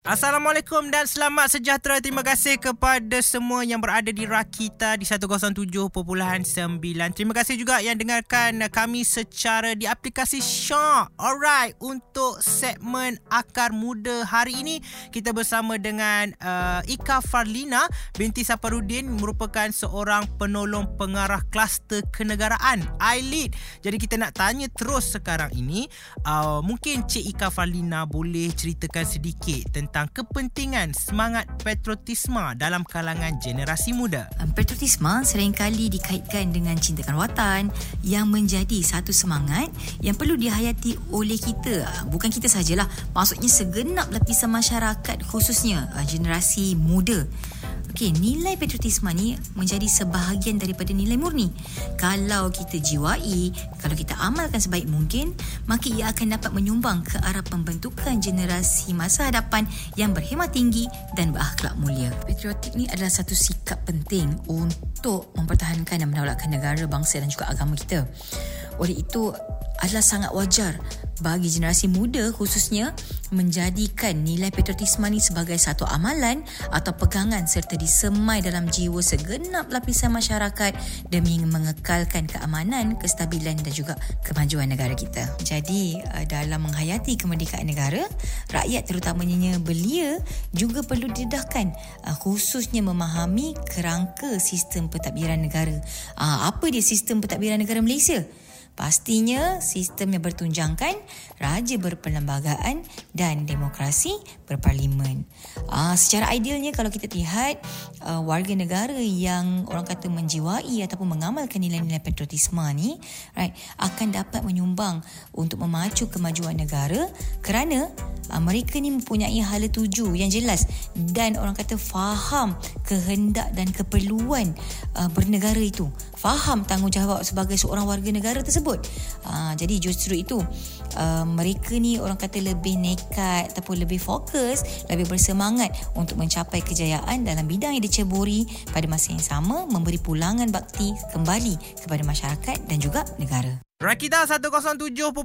Assalamualaikum dan selamat sejahtera. Terima kasih kepada semua yang berada di Rakita di 107.9. Terima kasih juga yang dengarkan kami secara di aplikasi Shaw. Alright, untuk segmen Akar Muda hari ini kita bersama dengan uh, Ika Farlina binti Saparudin merupakan seorang penolong pengarah kluster kenegaraan iLead. Jadi kita nak tanya terus sekarang ini, uh, mungkin Cik Ika Farlina boleh ceritakan sedikit tentang tentang kepentingan semangat patriotisme dalam kalangan generasi muda. Um, patriotisme seringkali dikaitkan dengan cintakan watan yang menjadi satu semangat yang perlu dihayati oleh kita. Uh, bukan kita sajalah, maksudnya segenap lapisan masyarakat khususnya uh, generasi muda. Okey, nilai patriotisme ni menjadi sebahagian daripada nilai murni. Kalau kita jiwai, kalau kita amalkan sebaik mungkin, maka ia akan dapat menyumbang ke arah pembentukan generasi masa hadapan yang berhemat tinggi dan berakhlak mulia. Patriotik ni adalah satu sikap penting untuk mempertahankan dan mendaulakkan negara, bangsa dan juga agama kita. Oleh itu, adalah sangat wajar bagi generasi muda khususnya menjadikan nilai patriotisme ini sebagai satu amalan atau pegangan serta disemai dalam jiwa segenap lapisan masyarakat demi mengekalkan keamanan, kestabilan dan juga kemajuan negara kita. Jadi uh, dalam menghayati kemerdekaan negara, rakyat terutamanya belia juga perlu didedahkan uh, khususnya memahami kerangka sistem pentadbiran negara. Uh, apa dia sistem pentadbiran negara Malaysia? Pastinya sistem yang bertunjangkan raja berperlembagaan dan demokrasi berparlimen. Uh, secara idealnya kalau kita lihat uh, warga negara yang orang kata menjiwai ataupun mengamalkan nilai-nilai patriotisme ni right akan dapat menyumbang untuk memacu kemajuan negara kerana uh, mereka ni mempunyai hala tuju yang jelas dan orang kata faham kehendak dan keperluan uh, bernegara itu. Faham tanggungjawab sebagai seorang warga negara tersebut. Uh, jadi justru itu uh, mereka ni orang kata lebih nekat ataupun lebih fokus, lebih bersemangat untuk mencapai kejayaan dalam bidang yang diceburi pada masa yang sama memberi pulangan bakti kembali kepada masyarakat dan juga negara. Rakita 107.9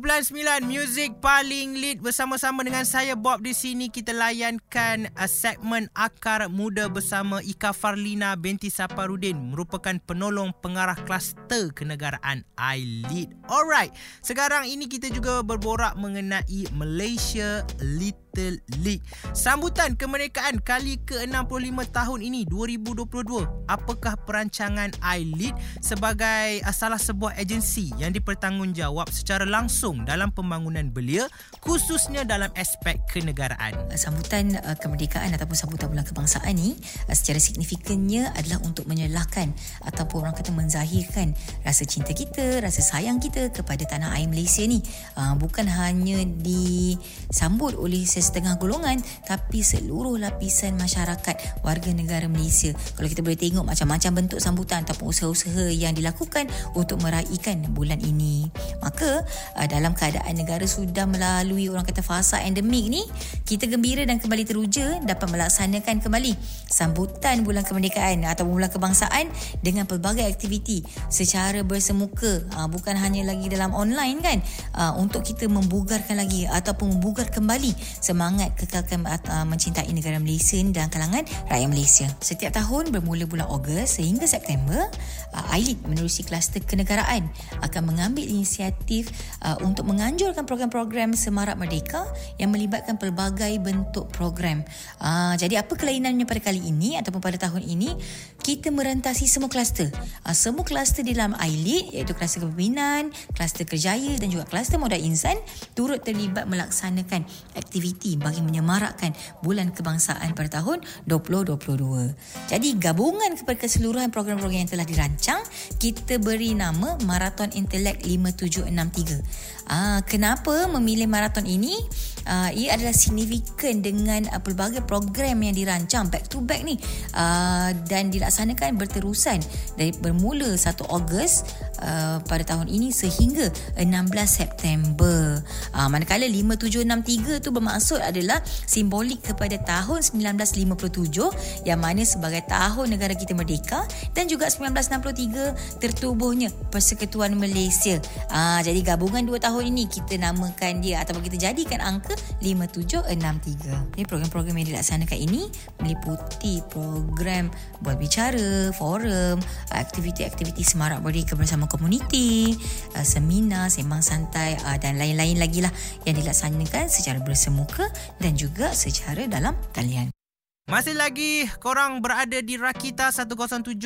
Music paling lead bersama-sama dengan saya Bob di sini kita layankan uh, segmen Akar Muda bersama Ika Farlina binti Saparudin merupakan penolong pengarah kluster kenegaraan iLead. Alright, sekarang ini kita juga berborak mengenai Malaysia Lead Little League. Sambutan kemerdekaan kali ke-65 tahun ini 2022. Apakah perancangan iLead sebagai salah sebuah agensi yang dipertanggungjawab secara langsung dalam pembangunan belia khususnya dalam aspek kenegaraan. Sambutan uh, kemerdekaan ataupun sambutan bulan kebangsaan ini uh, secara signifikannya adalah untuk menyelahkan ataupun orang kata menzahirkan rasa cinta kita, rasa sayang kita kepada tanah air Malaysia ni. Bukan hanya disambut oleh ses setengah golongan tapi seluruh lapisan masyarakat warga negara Malaysia. Kalau kita boleh tengok macam-macam bentuk sambutan ataupun usaha-usaha yang dilakukan untuk meraihkan bulan ini. Maka uh, dalam keadaan negara sudah melalui orang kata fasa endemik ni, kita gembira dan kembali teruja dapat melaksanakan kembali sambutan bulan kemerdekaan atau bulan kebangsaan dengan pelbagai aktiviti secara bersemuka uh, bukan hanya lagi dalam online kan uh, untuk kita membugarkan lagi ataupun membugar kembali semangat kekalkan uh, mencintai negara Malaysia dan kalangan rakyat Malaysia. Setiap tahun bermula bulan Ogos sehingga September, uh, AILID menerusi kluster kenegaraan akan mengambil inisiatif uh, untuk menganjurkan program-program Semarak Merdeka yang melibatkan pelbagai bentuk program. Uh, jadi apa kelainannya pada kali ini ataupun pada tahun ini? Kita merentasi semua kluster. Uh, semua kluster di dalam AILID iaitu kluster kepimpinan, kluster kerjaya dan juga kluster modal insan turut terlibat melaksanakan aktiviti aktiviti bagi menyemarakkan bulan kebangsaan pada tahun 2022. Jadi gabungan kepada keseluruhan program-program yang telah dirancang, kita beri nama Marathon Intelek 5763. Ah, kenapa memilih marathon ini? Uh, ia adalah signifikan dengan uh, pelbagai program yang dirancang back to back ni uh, dan dilaksanakan berterusan dari bermula 1 Ogos uh, pada tahun ini sehingga 16 September. Uh, manakala 5763 tu bermaksud adalah simbolik kepada tahun 1957 yang mana sebagai tahun negara kita merdeka dan juga 1963 tertubuhnya Persekutuan Malaysia. Uh, jadi gabungan dua tahun ini kita namakan dia ataupun kita jadikan angka 5763. Ini program-program yang dilaksanakan ini meliputi program buat bicara, forum, aktiviti-aktiviti semarak berdeka bersama komuniti, uh, seminar, sembang santai uh, dan lain-lain lagi lah yang dilaksanakan secara bersemuka dan juga secara dalam talian. Masih lagi korang berada di Rakita 107.9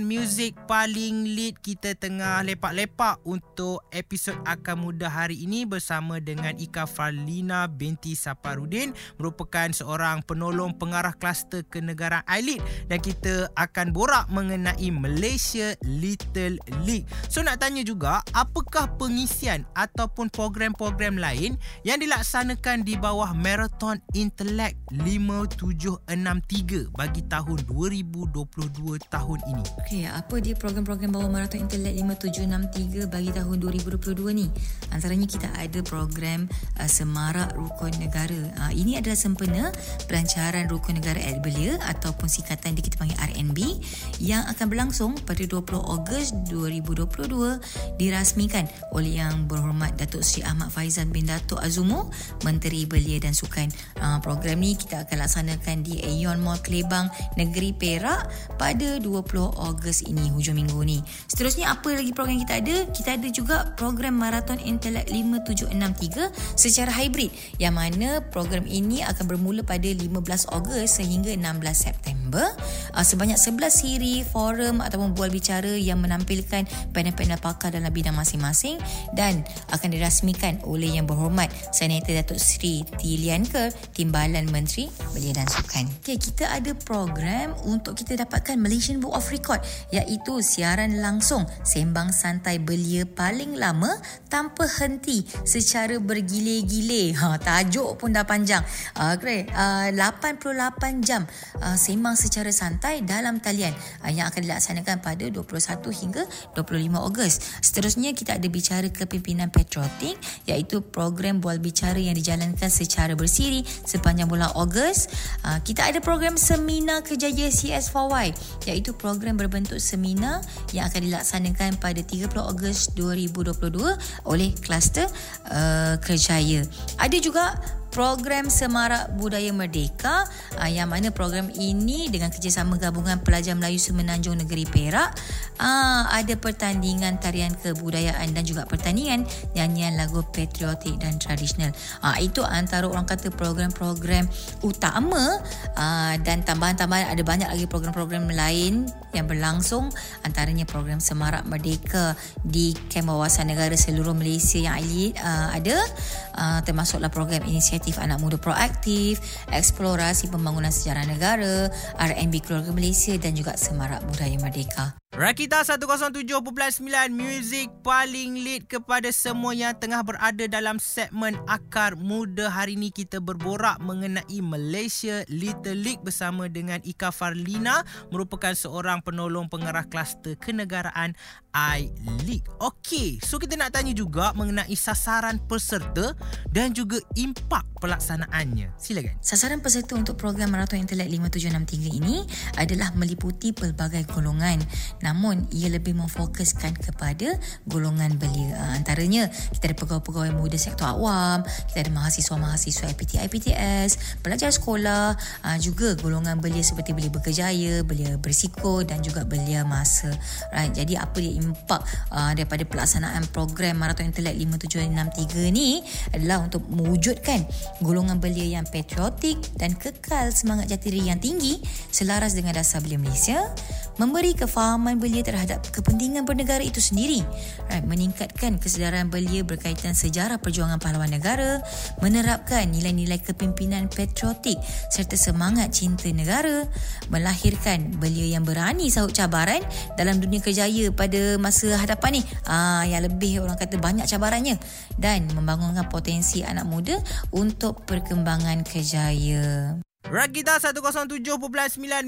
Music paling lead. Kita tengah lepak-lepak untuk episod Akan Muda hari ini Bersama dengan Ika Farlina binti Saparudin Merupakan seorang penolong pengarah kluster kenegaraan Ailit Dan kita akan borak mengenai Malaysia Little League. So nak tanya juga Apakah pengisian ataupun program-program lain Yang dilaksanakan di bawah Marathon Intellect 57 763 bagi tahun 2022 tahun ini. Okey, apa dia program-program bawah Marathon Intellect 5763 bagi tahun 2022 ni? Antaranya kita ada program uh, Semarak Rukun Negara. Uh, ini adalah sempena pelancaran Rukun Negara at Belia ataupun singkatan dia kita panggil RNB yang akan berlangsung pada 20 Ogos 2022 dirasmikan oleh Yang Berhormat Datuk Seri Ahmad Faizal bin Datuk Azumo, Menteri Belia dan Sukan. Uh, program ni kita akan laksanakan di Aeon Mall Kelebang Negeri Perak pada 20 Ogos ini hujung minggu ni. Seterusnya apa lagi program kita ada? Kita ada juga program Marathon Intellect 5763 secara hybrid yang mana program ini akan bermula pada 15 Ogos sehingga 16 September. Uh, sebanyak 11 siri forum ataupun bual bicara yang menampilkan panel-panel pakar dalam bidang masing-masing dan akan dirasmikan oleh Yang Berhormat Senator Datuk Seri Tilian Ker, Timbalan Menteri Belia dan Sukan kan. Okay, kita ada program untuk kita dapatkan Malaysian Book of Record iaitu siaran langsung sembang santai belia paling lama tanpa henti secara bergile-gile. Ha, tajuk pun dah panjang. Uh, great. Uh, 88 jam uh, sembang secara santai dalam talian uh, yang akan dilaksanakan pada 21 hingga 25 Ogos. Seterusnya kita ada bicara kepimpinan patriotik iaitu program bual bicara yang dijalankan secara bersiri sepanjang bulan Ogos. Uh, kita ada program Seminar Kejaya CS4Y iaitu program berbentuk seminar yang akan dilaksanakan pada 30 Ogos 2022 oleh kluster uh, Kejaya. Ada juga program Semarak Budaya Merdeka uh, yang mana program ini dengan kerjasama gabungan pelajar Melayu Semenanjung Negeri Perak uh, ada pertandingan tarian kebudayaan dan juga pertandingan nyanyian lagu patriotik dan tradisional. Uh, itu antara orang kata program-program utama uh, dan tambahan-tambahan ada banyak lagi program-program lain yang berlangsung antaranya program Semarak Merdeka di Kem Wawasan Negara seluruh Malaysia yang ada uh, termasuklah program inisiatif inisiatif anak muda proaktif, eksplorasi pembangunan sejarah negara, RMB Keluarga Malaysia dan juga Semarak Budaya Merdeka. Rakita 107.9 Music paling lead kepada semua yang tengah berada dalam segmen Akar Muda Hari ini kita berborak mengenai Malaysia Little League bersama dengan Ika Farlina Merupakan seorang penolong pengarah kluster kenegaraan I-League Okey, so kita nak tanya juga mengenai sasaran peserta dan juga impak pelaksanaannya Silakan Sasaran peserta untuk program Marathon Intellect 5763 ini adalah meliputi pelbagai golongan namun ia lebih memfokuskan kepada golongan belia. Uh, antaranya kita ada pegawai-pegawai muda sektor awam, kita ada mahasiswa-mahasiswa IPT IPTS, pelajar sekolah, uh, juga golongan belia seperti belia berkejaya, belia bersiko dan juga belia masa. Right. Jadi apa dia impak uh, daripada pelaksanaan program Marathon Intellect 5763 ni adalah untuk mewujudkan golongan belia yang patriotik dan kekal semangat jati diri yang tinggi selaras dengan dasar belia Malaysia, memberi kefahaman belia terhadap kepentingan bernegara itu sendiri. Right, meningkatkan kesedaran belia berkaitan sejarah perjuangan pahlawan negara, menerapkan nilai-nilai kepimpinan patriotik serta semangat cinta negara, melahirkan belia yang berani sahut cabaran dalam dunia kerjaya pada masa hadapan ni. Ah, yang lebih orang kata banyak cabarannya dan membangunkan potensi anak muda untuk perkembangan kerjaya. Rakita 107.9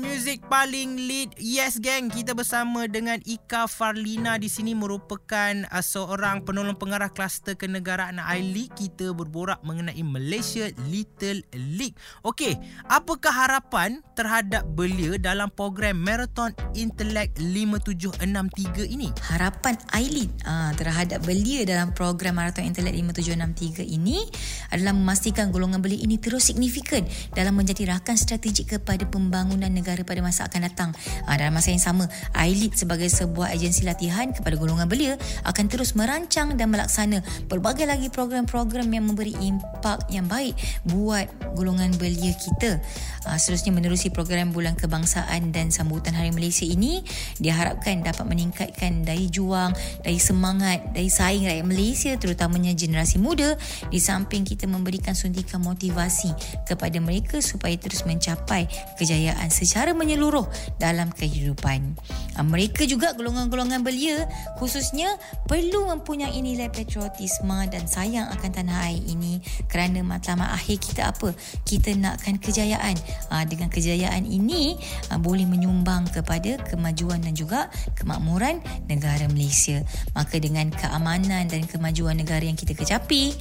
Music paling lead Yes gang. Kita bersama dengan Ika Farlina. Di sini merupakan uh, Seorang penolong pengarah Kluster kenegaraan I-League Kita berborak mengenai Malaysia Little League. Okey Apakah harapan Terhadap belia Dalam program Marathon Intellect 5763 ini? Harapan I-League uh, Terhadap belia Dalam program Marathon Intellect 5763 ini Adalah memastikan Golongan belia ini Terus signifikan Dalam menjadi rakan strategik kepada pembangunan negara pada masa akan datang. Ha, dalam masa yang sama, ILIT sebagai sebuah agensi latihan kepada golongan belia akan terus merancang dan melaksana pelbagai lagi program-program yang memberi impak yang baik buat golongan belia kita. Ha, seterusnya menerusi program Bulan Kebangsaan dan Sambutan Hari Malaysia ini diharapkan dapat meningkatkan daya juang, daya semangat, daya saing rakyat Malaysia terutamanya generasi muda di samping kita memberikan suntikan motivasi kepada mereka supaya supaya terus mencapai kejayaan secara menyeluruh dalam kehidupan. Ah, mereka juga golongan-golongan belia khususnya perlu mempunyai nilai patriotisme dan sayang akan tanah air ini kerana matlamat akhir kita apa? Kita nakkan kejayaan. Ah, dengan kejayaan ini ah, boleh menyumbang kepada kemajuan dan juga kemakmuran negara Malaysia. Maka dengan keamanan dan kemajuan negara yang kita kecapi,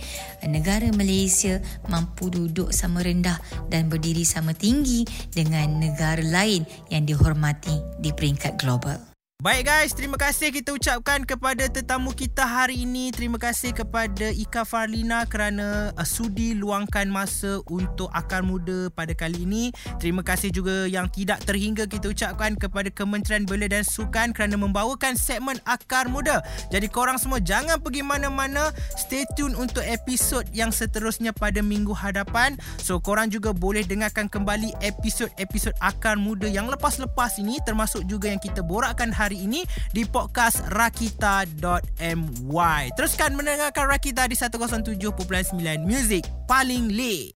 negara Malaysia mampu duduk sama rendah dan berdiri berdiri sama tinggi dengan negara lain yang dihormati di peringkat global. Baik guys, terima kasih kita ucapkan kepada tetamu kita hari ini. Terima kasih kepada Ika Farlina kerana uh, sudi luangkan masa untuk Akar Muda pada kali ini. Terima kasih juga yang tidak terhingga kita ucapkan kepada Kementerian Belia dan Sukan kerana membawakan segmen Akar Muda. Jadi korang semua jangan pergi mana-mana. Stay tune untuk episod yang seterusnya pada minggu hadapan. So korang juga boleh dengarkan kembali episod-episod Akar Muda yang lepas-lepas ini termasuk juga yang kita borakkan hari hari ini di podcast rakita.my. Teruskan mendengarkan Rakita di 107.9 Music paling lit.